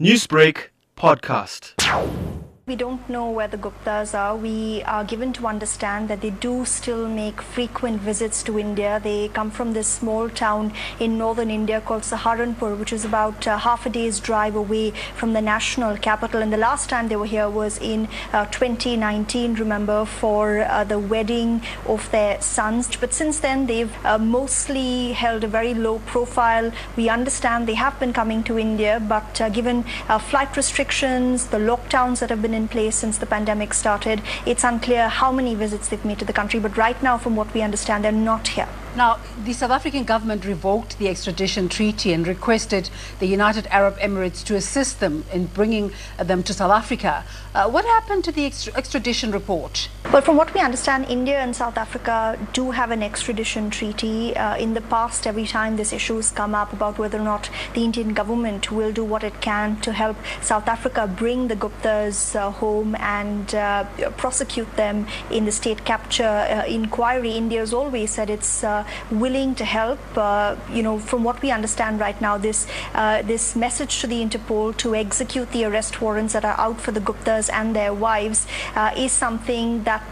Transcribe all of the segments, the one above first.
Newsbreak podcast. We don't know where the Guptas are. We are given to understand that they do still make frequent visits to India. They come from this small town in northern India called Saharanpur, which is about uh, half a day's drive away from the national capital. And the last time they were here was in uh, 2019, remember, for uh, the wedding of their sons. But since then, they've uh, mostly held a very low profile. We understand they have been coming to India, but uh, given uh, flight restrictions, the lockdowns that have been in place since the pandemic started. It's unclear how many visits they've made to the country, but right now, from what we understand, they're not here. Now, the South African government revoked the extradition treaty and requested the United Arab Emirates to assist them in bringing them to South Africa. Uh, what happened to the extra- extradition report? Well, from what we understand, India and South Africa do have an extradition treaty. Uh, in the past, every time this issue has come up about whether or not the Indian government will do what it can to help South Africa bring the Guptas uh, home and uh, prosecute them in the state capture uh, inquiry, India has always said it's uh, willing to help. Uh, you know, from what we understand right now, this uh, this message to the Interpol to execute the arrest warrants that are out for the Guptas and their wives uh, is something that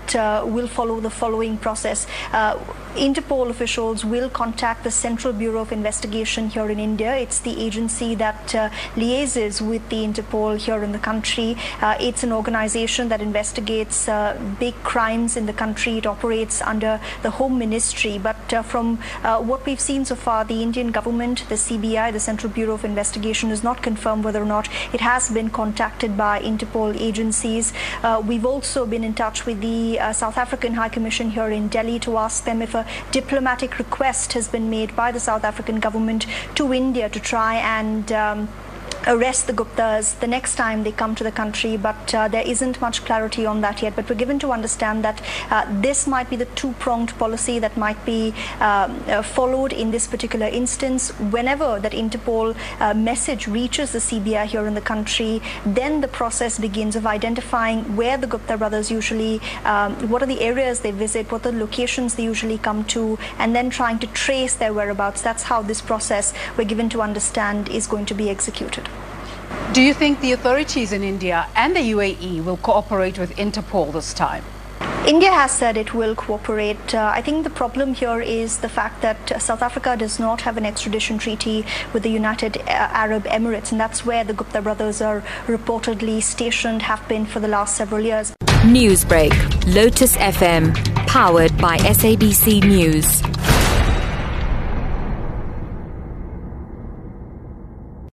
will follow the following process. Interpol officials will contact the Central Bureau of Investigation here in India. It's the agency that uh, liaises with the Interpol here in the country. Uh, it's an organization that investigates uh, big crimes in the country. It operates under the Home Ministry. But uh, from uh, what we've seen so far, the Indian government, the CBI, the Central Bureau of Investigation, has not confirmed whether or not it has been contacted by Interpol agencies. Uh, we've also been in touch with the South African High Commission here in Delhi to ask them if a diplomatic request has been made by the South African government to India to try and um, arrest the Guptas the next time they come to the country, but uh, there isn't much clarity on that yet. But we're given to understand that uh, this might be the two pronged policy that might be um, uh, followed in this particular instance. Whenever that Interpol uh, message reaches the CBI here in the country, then the process begins of identifying where the Gupta brothers usually, um, what are the areas they visit, what are the locations they usually come to, and then trying to trace their whereabouts. That's how this process, we're given to understand, is going to be executed. Do you think the authorities in India and the UAE will cooperate with Interpol this time? India has said it will cooperate. Uh, I think the problem here is the fact that South Africa does not have an extradition treaty with the United uh, Arab Emirates, and that's where the Gupta brothers are reportedly stationed, have been for the last several years. Newsbreak, Lotus FM, powered by SABC News.